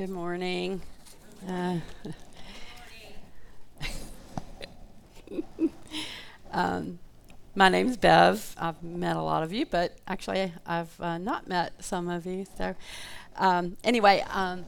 Good morning. Uh, um, my Bev. I've met a lot of you, but actually, I've uh, not met some of you. So, um, anyway, um,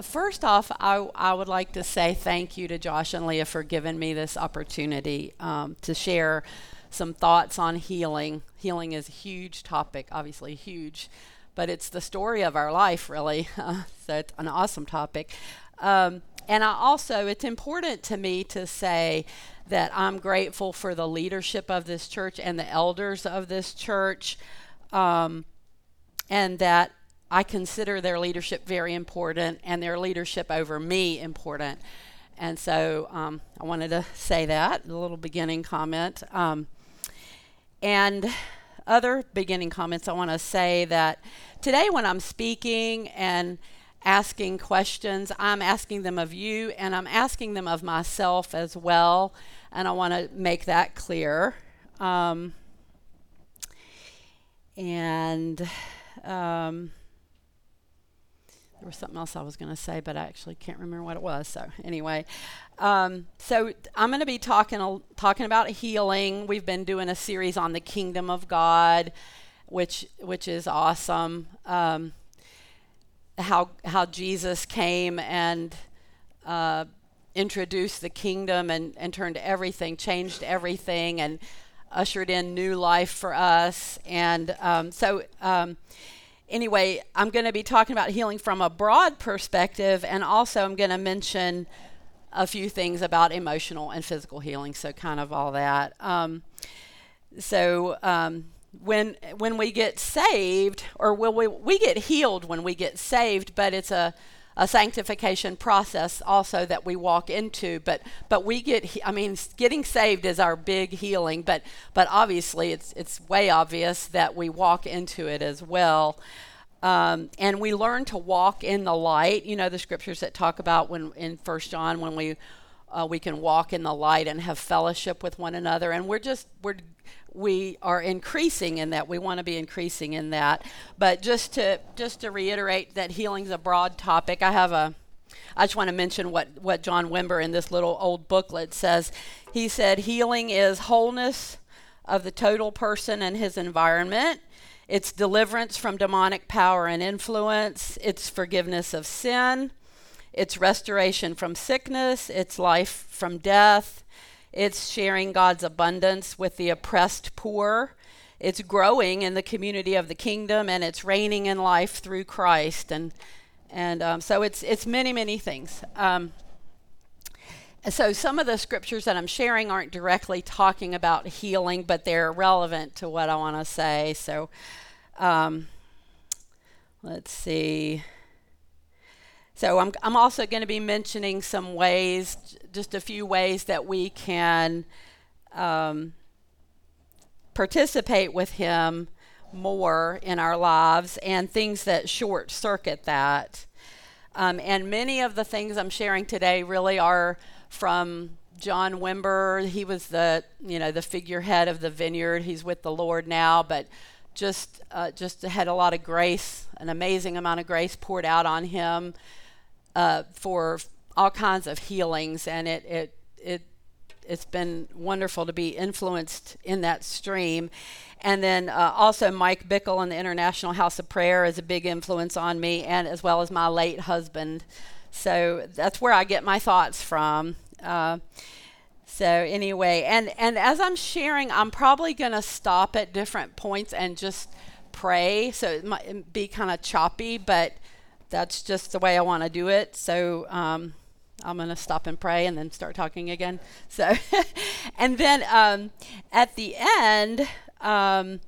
first off, I, I would like to say thank you to Josh and Leah for giving me this opportunity um, to share some thoughts on healing. Healing is a huge topic, obviously, huge but it's the story of our life, really. Uh, so it's an awesome topic. Um, and I also, it's important to me to say that I'm grateful for the leadership of this church and the elders of this church, um, and that I consider their leadership very important and their leadership over me important. And so um, I wanted to say that, a little beginning comment. Um, and other beginning comments, I want to say that today, when I'm speaking and asking questions, I'm asking them of you and I'm asking them of myself as well. And I want to make that clear. Um, and um, there was something else I was going to say, but I actually can't remember what it was. So anyway, um, so I'm going to be talking talking about healing. We've been doing a series on the kingdom of God, which which is awesome. Um, how how Jesus came and uh, introduced the kingdom and, and turned everything, changed everything, and ushered in new life for us. And um, so um, anyway, I'm going to be talking about healing from a broad perspective, and also I'm going to mention a few things about emotional and physical healing. So, kind of all that. Um, so, um, when when we get saved, or will we we get healed when we get saved, but it's a a sanctification process also that we walk into but but we get i mean getting saved is our big healing but but obviously it's it's way obvious that we walk into it as well um, and we learn to walk in the light you know the scriptures that talk about when in first john when we uh, we can walk in the light and have fellowship with one another and we're just we're we are increasing in that. We want to be increasing in that. But just to just to reiterate that healing's a broad topic. I have a I just want to mention what, what John Wimber in this little old booklet says. He said healing is wholeness of the total person and his environment. It's deliverance from demonic power and influence. It's forgiveness of sin. It's restoration from sickness. It's life from death. It's sharing God's abundance with the oppressed poor. It's growing in the community of the kingdom, and it's reigning in life through Christ. And and um, so it's it's many many things. Um, so some of the scriptures that I'm sharing aren't directly talking about healing, but they're relevant to what I want to say. So um, let's see. So I'm, I'm also going to be mentioning some ways, just a few ways that we can um, participate with Him more in our lives and things that short circuit that. Um, and many of the things I'm sharing today really are from John Wimber. He was the you know the figurehead of the vineyard. He's with the Lord now, but just uh, just had a lot of grace, an amazing amount of grace poured out on him uh, for all kinds of healings, and it it it it's been wonderful to be influenced in that stream. And then uh, also Mike Bickle and the International House of Prayer is a big influence on me, and as well as my late husband. So that's where I get my thoughts from. Uh, so anyway, and and as I'm sharing, I'm probably going to stop at different points and just pray. So it might be kind of choppy, but that's just the way I want to do it. So um, I'm going to stop and pray and then start talking again. So, and then um, at the end, um,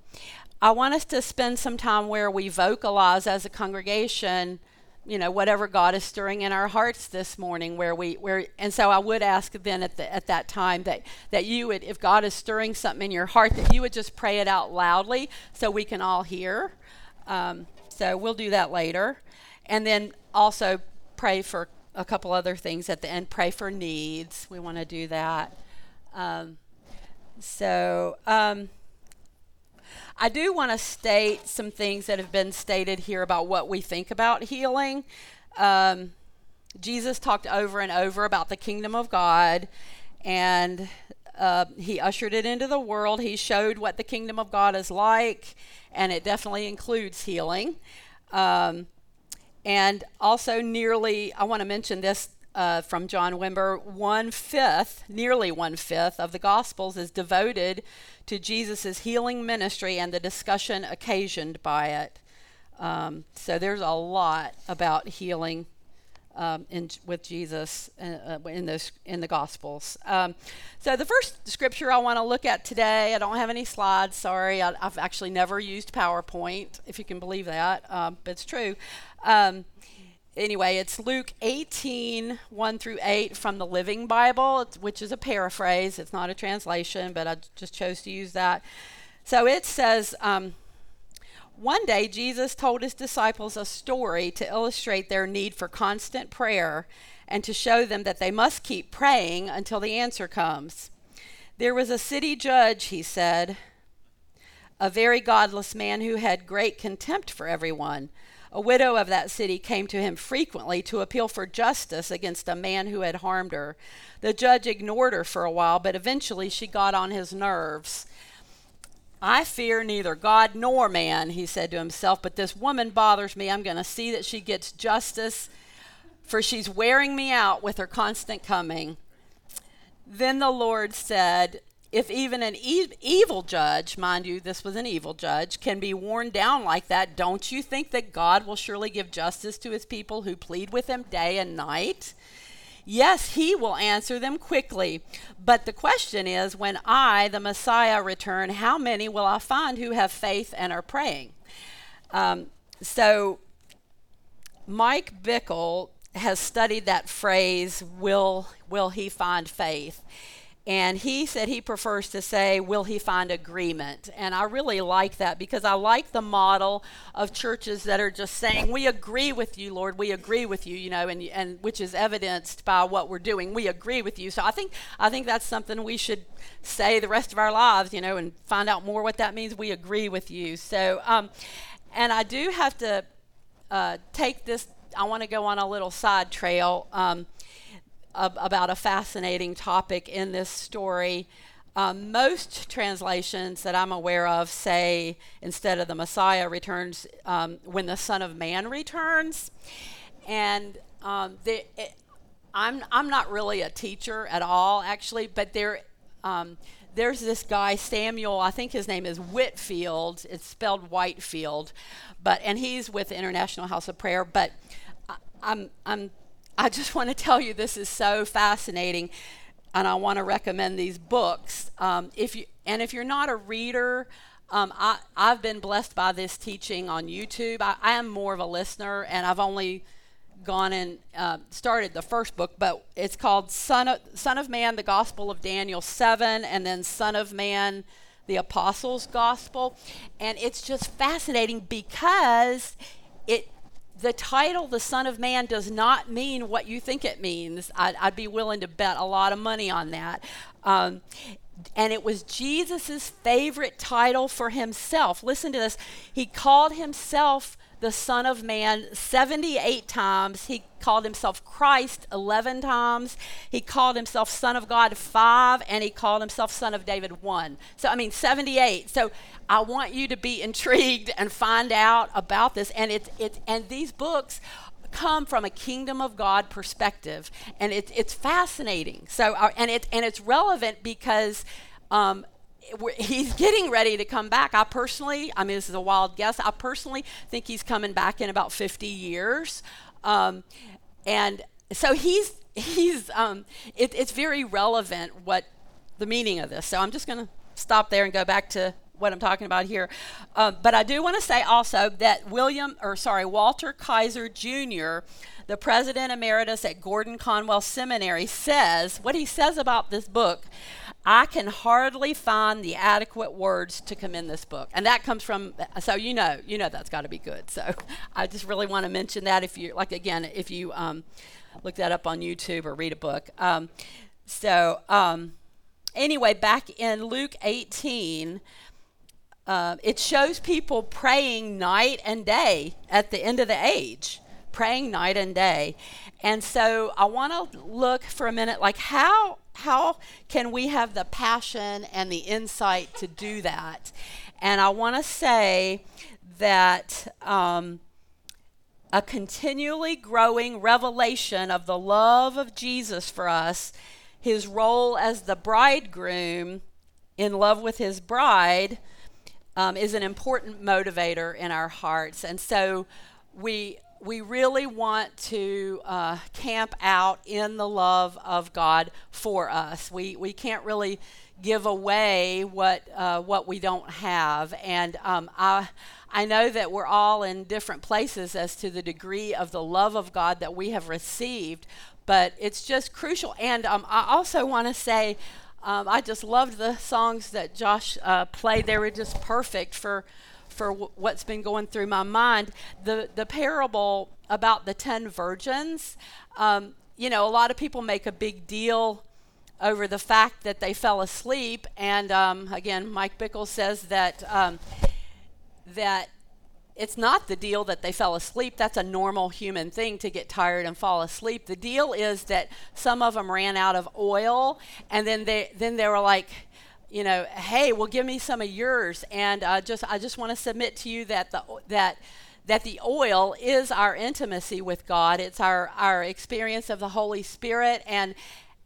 I want us to spend some time where we vocalize as a congregation, you know, whatever God is stirring in our hearts this morning. Where we, where, and so I would ask then at the at that time that that you would, if God is stirring something in your heart, that you would just pray it out loudly so we can all hear. Um, so we'll do that later. And then also pray for a couple other things at the end. Pray for needs. We want to do that. Um, so um, I do want to state some things that have been stated here about what we think about healing. Um, Jesus talked over and over about the kingdom of God, and uh, he ushered it into the world. He showed what the kingdom of God is like, and it definitely includes healing. Um, and also, nearly, I want to mention this uh, from John Wimber one fifth, nearly one fifth of the Gospels is devoted to Jesus' healing ministry and the discussion occasioned by it. Um, so there's a lot about healing um, in, with Jesus uh, uh, in those in the Gospels. Um, so the first scripture I want to look at today, I don't have any slides. Sorry, I, have actually never used PowerPoint, if you can believe that, um, but it's true. Anyway, it's Luke 18, 1 through 8 from the Living Bible, which is a paraphrase. It's not a translation, but I just chose to use that. So it says, um, one day Jesus told his disciples a story to illustrate their need for constant prayer and to show them that they must keep praying until the answer comes. There was a city judge, he said, a very godless man who had great contempt for everyone. A widow of that city came to him frequently to appeal for justice against a man who had harmed her. The judge ignored her for a while, but eventually she got on his nerves. I fear neither God nor man, he said to himself, but this woman bothers me. I'm going to see that she gets justice, for she's wearing me out with her constant coming. Then the Lord said, if even an e- evil judge, mind you, this was an evil judge, can be worn down like that, don't you think that God will surely give justice to his people who plead with him day and night? Yes, he will answer them quickly. But the question is when I, the Messiah, return, how many will I find who have faith and are praying? Um, so, Mike Bickle has studied that phrase, will, will he find faith? And he said he prefers to say, Will he find agreement? And I really like that because I like the model of churches that are just saying, We agree with you, Lord, we agree with you, you know, and, and which is evidenced by what we're doing. We agree with you. So I think I think that's something we should say the rest of our lives, you know, and find out more what that means. We agree with you. So um, and I do have to uh, take this I want to go on a little side trail. Um, about a fascinating topic in this story. Um, most translations that I'm aware of say instead of the Messiah returns, um, when the Son of Man returns. And um, the, it, I'm, I'm not really a teacher at all, actually, but there, um, there's this guy, Samuel, I think his name is Whitfield. It's spelled Whitefield, but, and he's with the International House of Prayer. But I, I'm, I'm I just want to tell you this is so fascinating, and I want to recommend these books. Um, if you and if you're not a reader, um, I, I've been blessed by this teaching on YouTube. I, I am more of a listener, and I've only gone and uh, started the first book, but it's called Son of, Son of Man, the Gospel of Daniel 7, and then Son of Man, the Apostles' Gospel. And it's just fascinating because it the title, the Son of Man, does not mean what you think it means. I'd, I'd be willing to bet a lot of money on that. Um, and it was Jesus' favorite title for himself. Listen to this. He called himself the Son of Man 78 times. He called himself Christ 11 times. He called himself Son of God 5, and he called himself Son of David 1. So, I mean, 78. So, I want you to be intrigued and find out about this. And, it's, it's, and these books come from a kingdom of God perspective, and it, it's fascinating. So, uh, and, it, and it's relevant because. Um, he's getting ready to come back. I personally, I mean, this is a wild guess. I personally think he's coming back in about 50 years, um, and so he's he's um, it, it's very relevant what the meaning of this. So I'm just going to stop there and go back to what I'm talking about here. Uh, but I do want to say also that William, or sorry, Walter Kaiser Jr., the president emeritus at Gordon Conwell Seminary, says what he says about this book I can hardly find the adequate words to commend this book. And that comes from, so you know, you know that's got to be good. So I just really want to mention that if you, like, again, if you um, look that up on YouTube or read a book. Um, so, um, anyway, back in Luke 18, uh, it shows people praying night and day at the end of the age, praying night and day. And so I want to look for a minute like how how can we have the passion and the insight to do that? And I want to say that um, a continually growing revelation of the love of Jesus for us, his role as the bridegroom in love with his bride, um, is an important motivator in our hearts. And so we we really want to uh, camp out in the love of God for us. We we can't really give away what uh, what we don't have, and um, I I know that we're all in different places as to the degree of the love of God that we have received, but it's just crucial. And um, I also want to say. Um, I just loved the songs that Josh uh, played. They were just perfect for for w- what's been going through my mind. The the parable about the ten virgins. Um, you know, a lot of people make a big deal over the fact that they fell asleep, and um, again, Mike Bickle says that um, that it's not the deal that they fell asleep. That's a normal human thing to get tired and fall asleep. The deal is that some of them ran out of oil, and then they then they were like you know, hey, well, give me some of yours, and uh, just I just want to submit to you that the that that the oil is our intimacy with God. It's our our experience of the Holy Spirit, and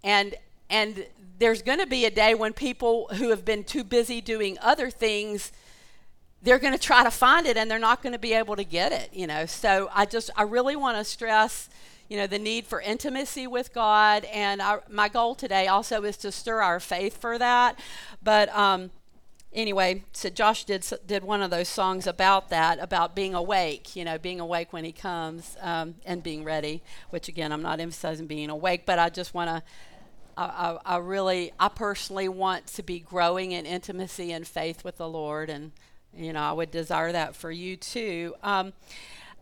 and and there's going to be a day when people who have been too busy doing other things they're going to try to find it and they're not going to be able to get it you know. So i just i really want to stress you know, the need for intimacy with God. And our, my goal today also is to stir our faith for that. But um, anyway, so Josh did did one of those songs about that, about being awake. You know, being awake when He comes um, and being ready. Which again, I'm not emphasizing being awake, but I just want to. I, I, really, I personally want to be growing in intimacy and faith with the Lord, and you know, I would desire that for you too. Um,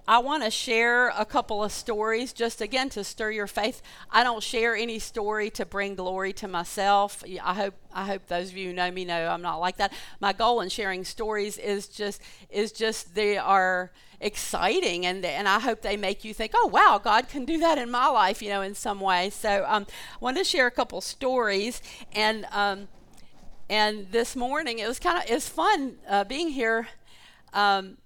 I want to share a couple of stories just again to stir your faith. I don't share any story to bring glory to myself. I hope I hope those of you who know me know I'm not like that. My goal in sharing stories is just is just they are exciting and and I hope they make you think, "Oh, wow, God can do that in my life," you know, in some way. So, um I wanted to share a couple stories and um and this morning it was kind of it's fun uh, being here um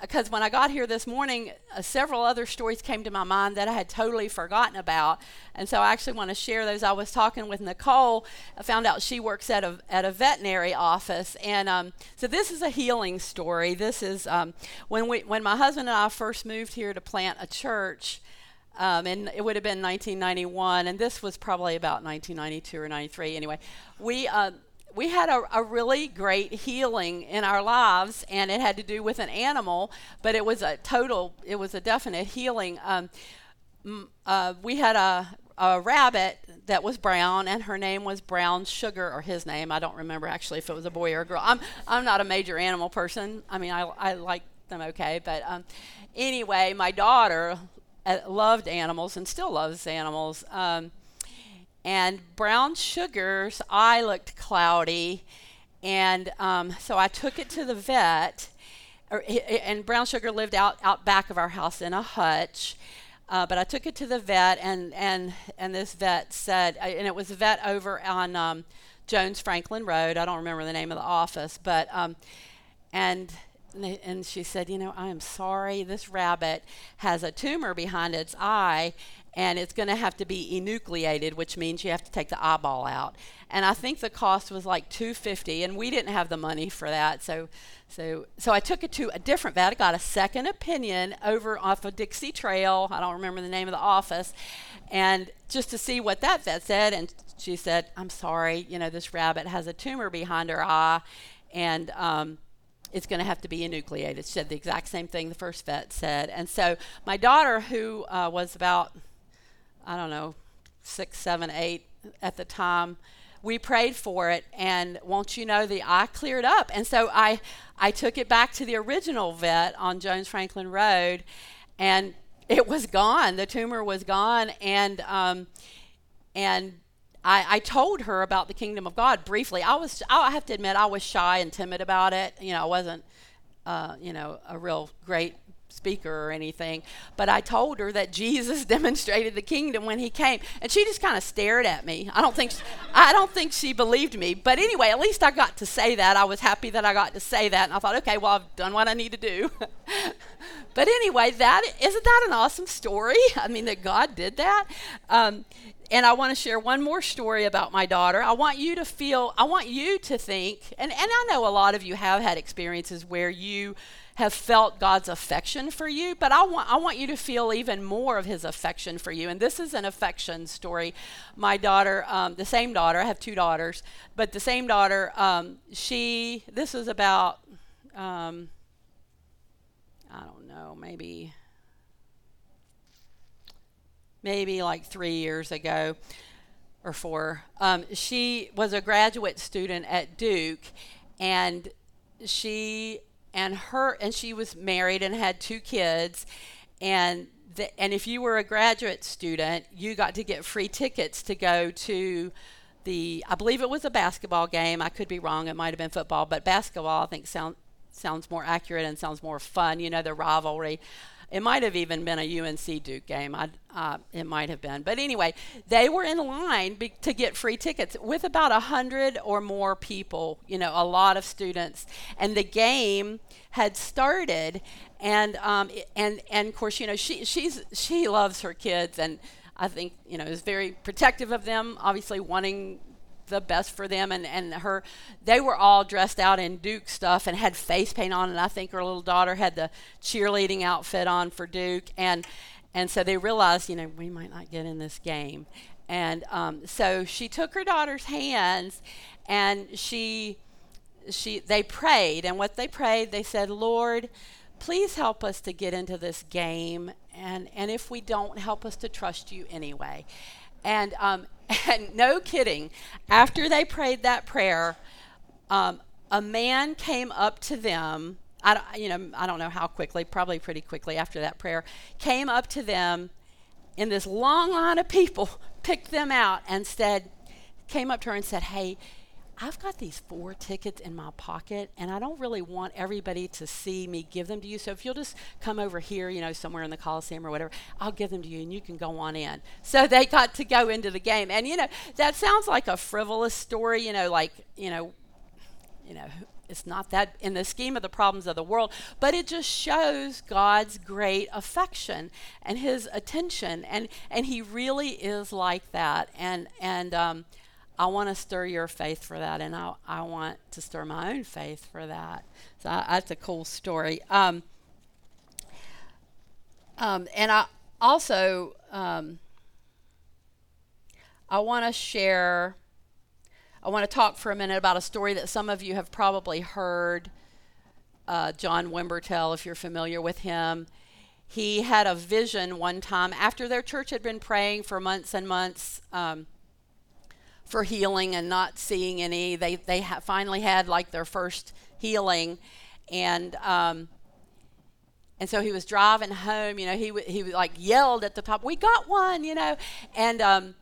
because when I got here this morning, uh, several other stories came to my mind that I had totally forgotten about. And so I actually want to share those. I was talking with Nicole. I found out she works at a, at a veterinary office. And um, so this is a healing story. This is um, when, we, when my husband and I first moved here to plant a church. Um, and it would have been 1991, and this was probably about 1992 or 93. Anyway, we uh, we had a, a, really great healing in our lives, and it had to do with an animal, but it was a total, it was a definite healing. Um, uh, we had a, a rabbit that was brown, and her name was Brown Sugar, or his name. I don't remember actually if it was a boy or a girl. I'm, I'm not a major animal person. I mean, I, I like them okay, but um, anyway, my daughter uh, loved animals and still loves animals. Um, and brown sugar's eye looked cloudy. And um, so I took it to the vet. Or, and brown sugar lived out, out back of our house in a hutch. Uh, but I took it to the vet, and, and, and this vet said, uh, and it was a vet over on um, Jones Franklin Road. I don't remember the name of the office, but um, and and she said, you know, I am sorry. This rabbit has a tumor behind its eye, and it's going to have to be enucleated, which means you have to take the eyeball out. And I think the cost was like 250, and we didn't have the money for that. So, so, so I took it to a different vet. I got a second opinion over off of Dixie Trail. I don't remember the name of the office, and just to see what that vet said. And she said, "I'm sorry, you know, this rabbit has a tumor behind her eye, and." Um, it's going to have to be enucleated. She said the exact same thing the first vet said. And so my daughter, who uh, was about I don't know, six, seven, eight at the time. We prayed for it, and won't you know, the eye cleared up. And so I, I took it back to the original vet on Jones Franklin Road, and it was gone. The tumor was gone, and um, and I, I told her about the kingdom of God briefly. I was, I have to admit, I was shy and timid about it. You know, I wasn't, uh, you know, a real great speaker or anything, but I told her that Jesus demonstrated the kingdom when he came, and she just kind of stared at me. I don't think I don't think she believed me, but anyway, at least I got to say that. I was happy that I got to say that, and I thought, okay, well, I've done what I need to do. but anyway, that isn't that an awesome story? I mean, that God did that. Um, and I want to share one more story about my daughter. I want you to feel, I want you to think, and, and I know a lot of you have had experiences where you have felt God's affection for you, but I want I want you to feel even more of His affection for you. And this is an affection story. My daughter, um, the same daughter, I have two daughters, but the same daughter, um, she. This was about, um, I don't know, maybe maybe like three years ago or four. Um, she was a graduate student at Duke, and she and her and she was married and had two kids, and the, and if you were a graduate student, you got to get free tickets to go to the I believe it was a basketball game. I could be wrong. It might have been football, but basketball I think sounds sounds more accurate and sounds more fun. You know the rivalry. It might have even been a UNC Duke game. I, uh, it might have been. But anyway, they were in line be- to get free tickets with about a hundred or more people. You know, a lot of students, and the game had started, and um, and and of course, you know, she she's she loves her kids, and I think you know is very protective of them. Obviously, wanting the best for them and, and her they were all dressed out in duke stuff and had face paint on and i think her little daughter had the cheerleading outfit on for duke and and so they realized you know we might not get in this game. And um, so she took her daughter's hands and she she they prayed and what they prayed they said lord please help us to get into this game and and if we don't help us to trust you anyway. And um, and no kidding, after they prayed that prayer, um, a man came up to them. I you know, I don't know how quickly, probably pretty quickly after that prayer, came up to them in this long line of people, picked them out, and said, came up to her and said, Hey, I've got these four tickets in my pocket and I don't really want everybody to see me give them to you. So if you'll just come over here, you know, somewhere in the Coliseum or whatever, I'll give them to you and you can go on in. So they got to go into the game. And, you know, that sounds like a frivolous story, you know, like, you know, you know, it's not that in the scheme of the problems of the world, but it just shows God's great affection and his attention. And, and he really is like that. And, and, um, I want to stir your faith for that, and I, I want to stir my own faith for that. So I, that's a cool story. Um, um, and I also um, I want to share. I want to talk for a minute about a story that some of you have probably heard. Uh, John Wimber tell, if you're familiar with him. He had a vision one time after their church had been praying for months and months. Um, for healing and not seeing any. They they ha- finally had like their first healing, and um, and so he was driving home. You know, he w- he like yelled at the top, "We got one!" You know, and um,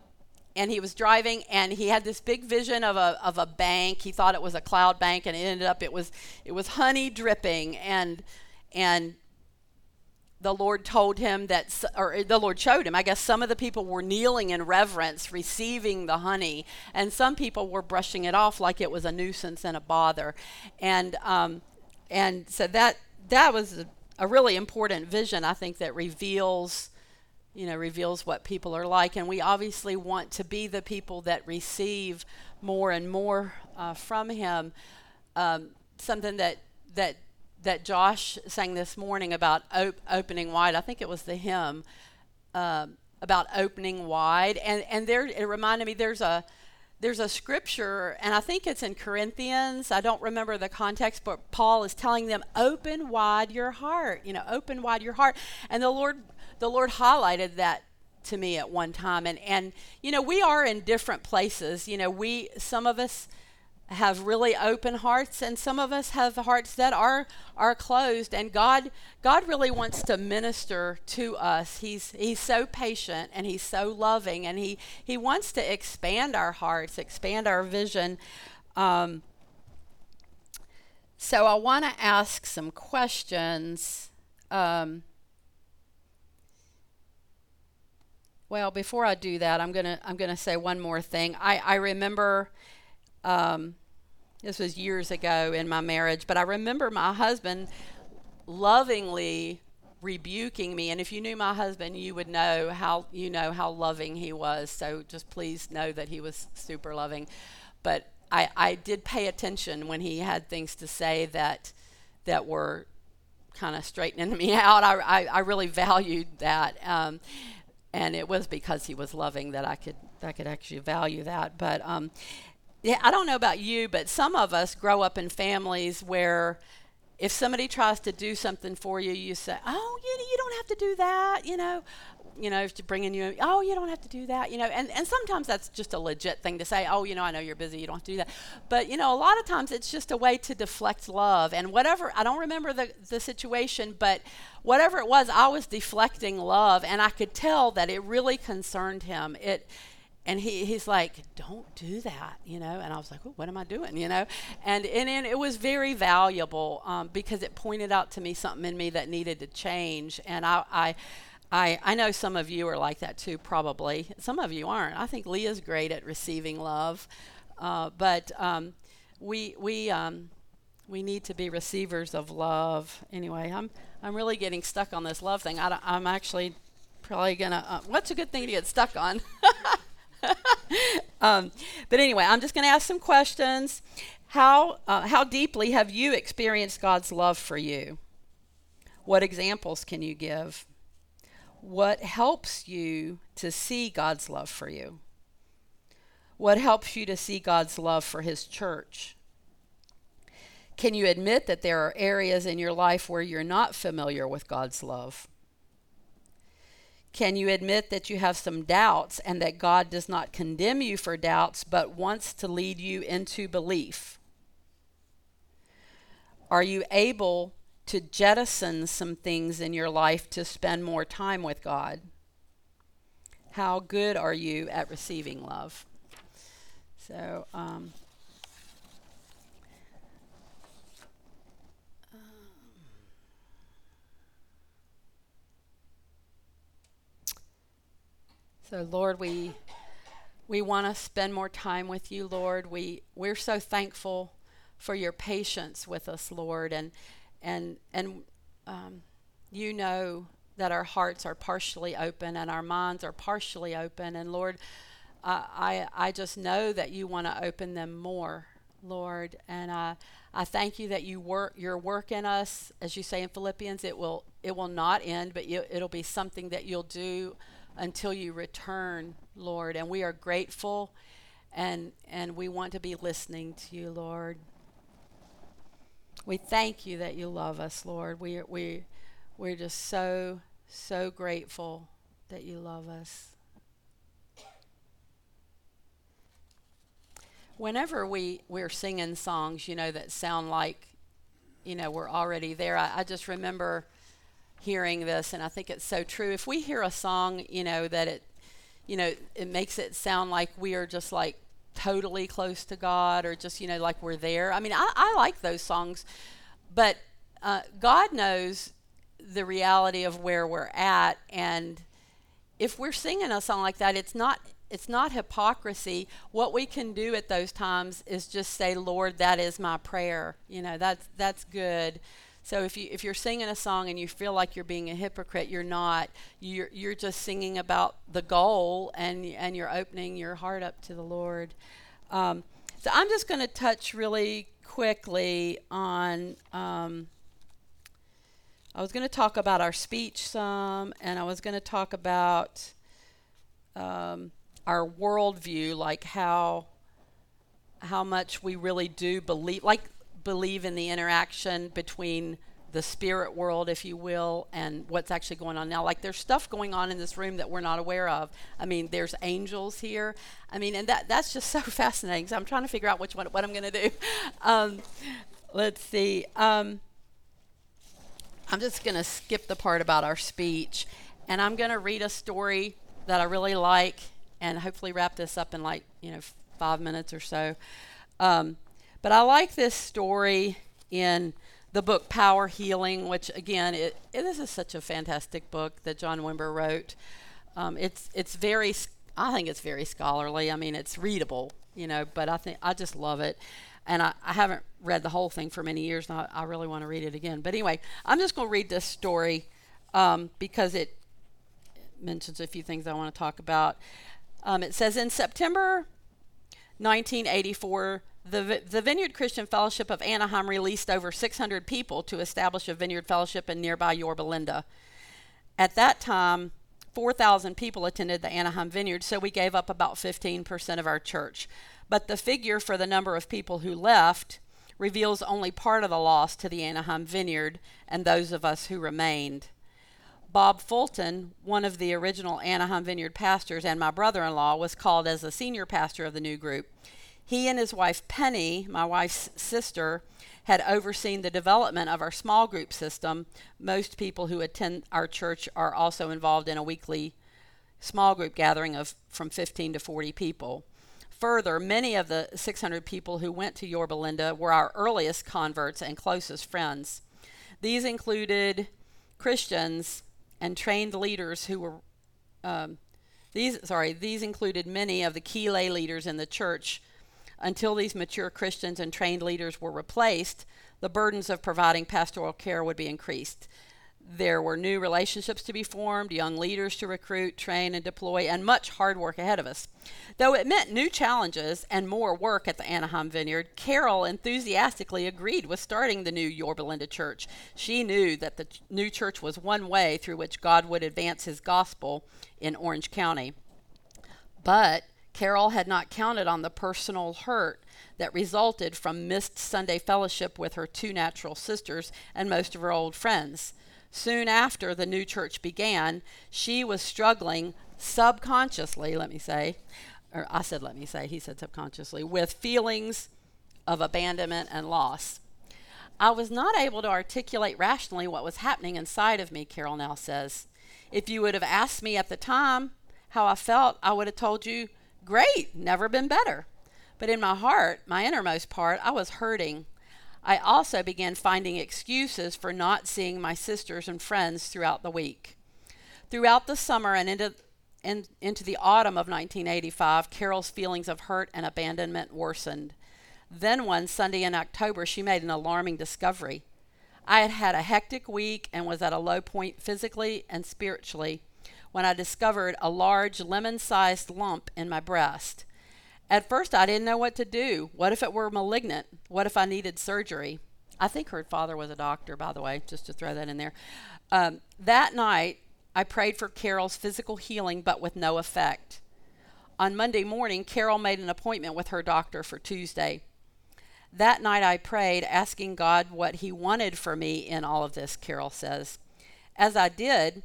and he was driving and he had this big vision of a of a bank. He thought it was a cloud bank, and it ended up it was it was honey dripping and and the Lord told him that, or the Lord showed him, I guess some of the people were kneeling in reverence, receiving the honey, and some people were brushing it off like it was a nuisance and a bother. And, um, and so that, that was a, a really important vision, I think, that reveals, you know, reveals what people are like. And we obviously want to be the people that receive more and more uh, from Him. Um, something that, that that Josh sang this morning about op- opening wide. I think it was the hymn uh, about opening wide, and and there it reminded me there's a there's a scripture, and I think it's in Corinthians. I don't remember the context, but Paul is telling them, "Open wide your heart." You know, open wide your heart, and the Lord the Lord highlighted that to me at one time, and and you know we are in different places. You know, we some of us have really open hearts and some of us have hearts that are are closed and God God really wants to minister to us. He's he's so patient and he's so loving and he he wants to expand our hearts, expand our vision. Um, so I want to ask some questions. Um, well, before I do that, I'm gonna I'm gonna say one more thing. I I remember um, this was years ago in my marriage, but I remember my husband lovingly rebuking me. And if you knew my husband, you would know how you know how loving he was. So just please know that he was super loving. But I, I did pay attention when he had things to say that that were kind of straightening me out. I, I, I really valued that. Um, and it was because he was loving that I could I could actually value that. But um, yeah, I don't know about you, but some of us grow up in families where if somebody tries to do something for you, you say, "Oh, you, you don't have to do that," you know. You know, if to bringing you, oh, you don't have to do that, you know, and, and sometimes that's just a legit thing to say, oh, you know, I know you're busy, you don't have to do that. But, you know, a lot of times it's just a way to deflect love. And whatever, I don't remember the, the situation, but whatever it was, I was deflecting love, and I could tell that it really concerned him. It, and he, he's like, don't do that, you know. And I was like, oh, what am I doing, you know? And, and, and it was very valuable um, because it pointed out to me something in me that needed to change. And I, I, I, I know some of you are like that too, probably. Some of you aren't. I think Leah's great at receiving love. Uh, but um, we, we, um, we need to be receivers of love. Anyway, I'm, I'm really getting stuck on this love thing. I, am actually probably going to, uh, what's a good thing to get stuck on? um, but anyway, I'm just going to ask some questions. How, uh, how deeply have you experienced God's love for you? What examples can you give? What helps you to see God's love for you? What helps you to see God's love for His church? Can you admit that there are areas in your life where you're not familiar with God's love? Can you admit that you have some doubts and that God does not condemn you for doubts but wants to lead you into belief? Are you able to jettison some things in your life to spend more time with God? How good are you at receiving love? So, um, So Lord, we we want to spend more time with you, Lord. We we're so thankful for your patience with us, Lord, and and and um, you know that our hearts are partially open and our minds are partially open, and Lord, I I just know that you want to open them more, Lord, and I I thank you that you work your work in us, as you say in Philippians. It will it will not end, but you, it'll be something that you'll do until you return, Lord. And we are grateful and and we want to be listening to you, Lord. We thank you that you love us, Lord. We we we're just so so grateful that you love us. Whenever we we're singing songs, you know that sound like, you know, we're already there. I, I just remember hearing this, and I think it's so true. If we hear a song, you know, that it, you know, it makes it sound like we are just like totally close to God or just, you know, like we're there. I mean, I, I like those songs, but uh, God knows the reality of where we're at. And if we're singing a song like that, it's not. It's not hypocrisy. What we can do at those times is just say, "Lord, that is my prayer." You know, that's that's good. So if you if you're singing a song and you feel like you're being a hypocrite, you're not. You're you're just singing about the goal and and you're opening your heart up to the Lord. Um, so I'm just going to touch really quickly on. Um, I was going to talk about our speech some, and I was going to talk about um, our worldview, like how how much we really do believe, like believe in the interaction between the spirit world, if you will, and what's actually going on now. Like there's stuff going on in this room that we're not aware of. I mean, there's angels here. I mean, and that that's just so fascinating. So I'm trying to figure out which one what I'm going to do. Um, let's see. Um, I'm just going to skip the part about our speech, and I'm going to read a story that I really like, and hopefully wrap this up in like you know five minutes or so. Um, but I like this story in the book Power Healing, which again, it, this is such a fantastic book that John Wimber wrote. Um, it's it's very, I think it's very scholarly. I mean, it's readable, you know, but I think I just love it. And I, I haven't read the whole thing for many years, and I, I really want to read it again. But anyway, I'm just going to read this story um, because it mentions a few things I want to talk about. Um, it says in September 1984, the, the Vineyard Christian Fellowship of Anaheim released over 600 people to establish a vineyard fellowship in nearby Yorba Linda. At that time, 4,000 people attended the Anaheim Vineyard, so we gave up about 15% of our church. But the figure for the number of people who left reveals only part of the loss to the Anaheim Vineyard and those of us who remained. Bob Fulton, one of the original Anaheim Vineyard pastors and my brother in law, was called as the senior pastor of the new group. He and his wife Penny, my wife's sister, had overseen the development of our small group system. Most people who attend our church are also involved in a weekly small group gathering of from 15 to 40 people. Further, many of the 600 people who went to Yorba Linda were our earliest converts and closest friends. These included Christians and trained leaders who were um, these sorry these included many of the key lay leaders in the church until these mature Christians and trained leaders were replaced, the burdens of providing pastoral care would be increased. There were new relationships to be formed, young leaders to recruit, train, and deploy, and much hard work ahead of us. Though it meant new challenges and more work at the Anaheim Vineyard, Carol enthusiastically agreed with starting the new Yorba Linda Church. She knew that the new church was one way through which God would advance his gospel in Orange County. But Carol had not counted on the personal hurt that resulted from missed Sunday fellowship with her two natural sisters and most of her old friends. Soon after the new church began, she was struggling subconsciously, let me say, or I said, let me say, he said subconsciously, with feelings of abandonment and loss. I was not able to articulate rationally what was happening inside of me, Carol now says. If you would have asked me at the time how I felt, I would have told you Great, never been better. But in my heart, my innermost part, I was hurting. I also began finding excuses for not seeing my sisters and friends throughout the week. Throughout the summer and into, in, into the autumn of 1985, Carol's feelings of hurt and abandonment worsened. Then one Sunday in October, she made an alarming discovery. I had had a hectic week and was at a low point physically and spiritually when I discovered a large lemon sized lump in my breast. At first, I didn't know what to do. What if it were malignant? What if I needed surgery? I think her father was a doctor, by the way, just to throw that in there. Um, that night, I prayed for Carol's physical healing, but with no effect. On Monday morning, Carol made an appointment with her doctor for Tuesday. That night, I prayed, asking God what He wanted for me in all of this, Carol says. As I did,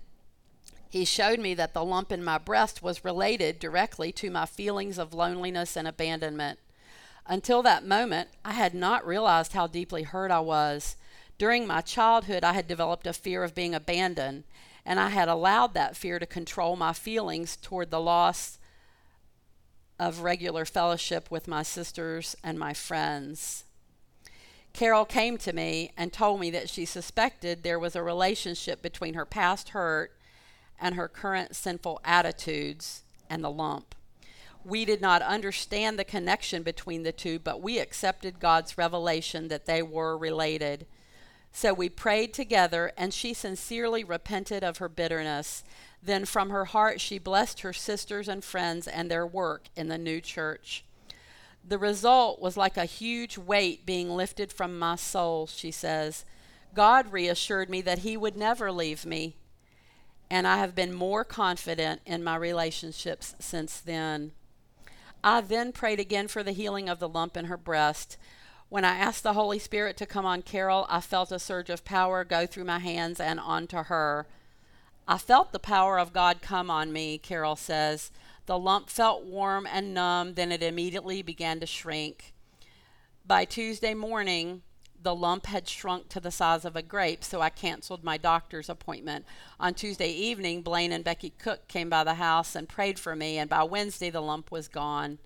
he showed me that the lump in my breast was related directly to my feelings of loneliness and abandonment. Until that moment, I had not realized how deeply hurt I was. During my childhood, I had developed a fear of being abandoned, and I had allowed that fear to control my feelings toward the loss of regular fellowship with my sisters and my friends. Carol came to me and told me that she suspected there was a relationship between her past hurt and her current sinful attitudes and the lump. We did not understand the connection between the two, but we accepted God's revelation that they were related. So we prayed together, and she sincerely repented of her bitterness. Then from her heart, she blessed her sisters and friends and their work in the new church. The result was like a huge weight being lifted from my soul, she says. God reassured me that He would never leave me, and I have been more confident in my relationships since then. I then prayed again for the healing of the lump in her breast. When I asked the Holy Spirit to come on Carol, I felt a surge of power go through my hands and onto her. I felt the power of God come on me, Carol says. The lump felt warm and numb, then it immediately began to shrink. By Tuesday morning, the lump had shrunk to the size of a grape, so I canceled my doctor's appointment. On Tuesday evening, Blaine and Becky Cook came by the house and prayed for me, and by Wednesday, the lump was gone.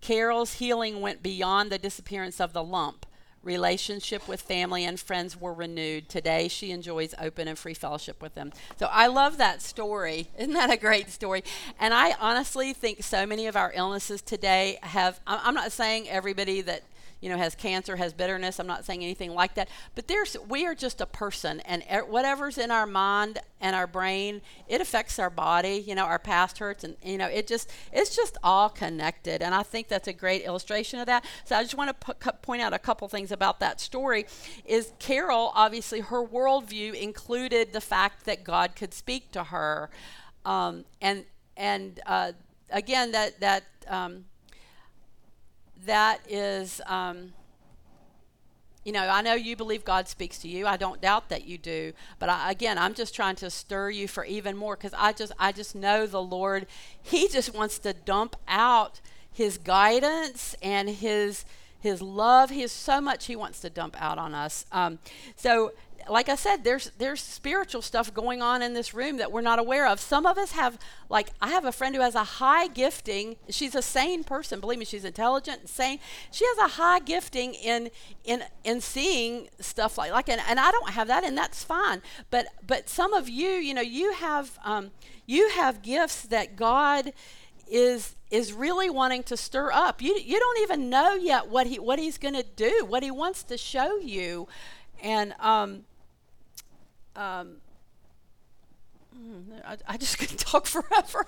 Carol's healing went beyond the disappearance of the lump. Relationship with family and friends were renewed. Today, she enjoys open and free fellowship with them. So I love that story. Isn't that a great story? And I honestly think so many of our illnesses today have, I'm not saying everybody that you know, has cancer, has bitterness. I'm not saying anything like that. But there's, we are just a person, and whatever's in our mind and our brain, it affects our body. You know, our past hurts, and you know, it just, it's just all connected. And I think that's a great illustration of that. So I just want to point out a couple things about that story. Is Carol obviously her worldview included the fact that God could speak to her, um, and and uh, again that that. Um, that is, um, you know, I know you believe God speaks to you. I don't doubt that you do. But I, again, I'm just trying to stir you for even more because I just, I just know the Lord. He just wants to dump out His guidance and His his love. He has so much he wants to dump out on us. Um, so like I said, there's there's spiritual stuff going on in this room that we're not aware of. Some of us have like I have a friend who has a high gifting. She's a sane person. Believe me, she's intelligent and sane. She has a high gifting in in in seeing stuff like like and, and I don't have that and that's fine. But but some of you, you know, you have um, you have gifts that God is is really wanting to stir up. You you don't even know yet what he what he's going to do, what he wants to show you. And um, um, hmm, I, I just could talk forever.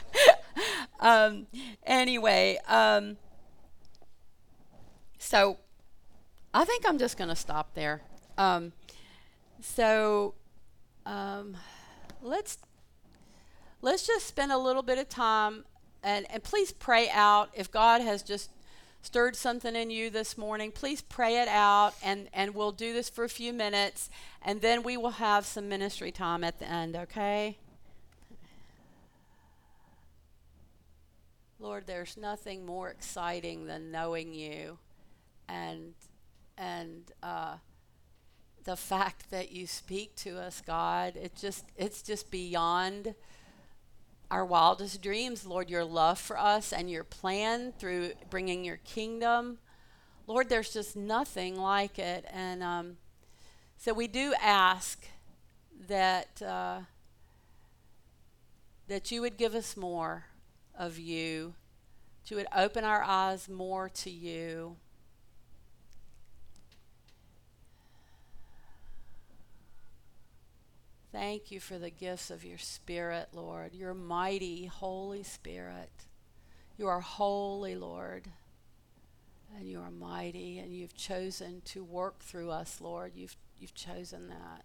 um, anyway, um, so I think I'm just going to stop there. Um, so um, let's let's just spend a little bit of time and, and please pray out if God has just stirred something in you this morning, please pray it out and, and we'll do this for a few minutes and then we will have some ministry time at the end, okay? Lord, there's nothing more exciting than knowing you and and uh, the fact that you speak to us, God. It just it's just beyond our wildest dreams, Lord, your love for us and your plan through bringing your kingdom. Lord, there's just nothing like it. And um, so we do ask that, uh, that you would give us more of you, that you would open our eyes more to you. Thank you for the gifts of your Spirit, Lord, your mighty Holy Spirit. You are holy, Lord, and you are mighty, and you've chosen to work through us, Lord. You've, you've chosen that.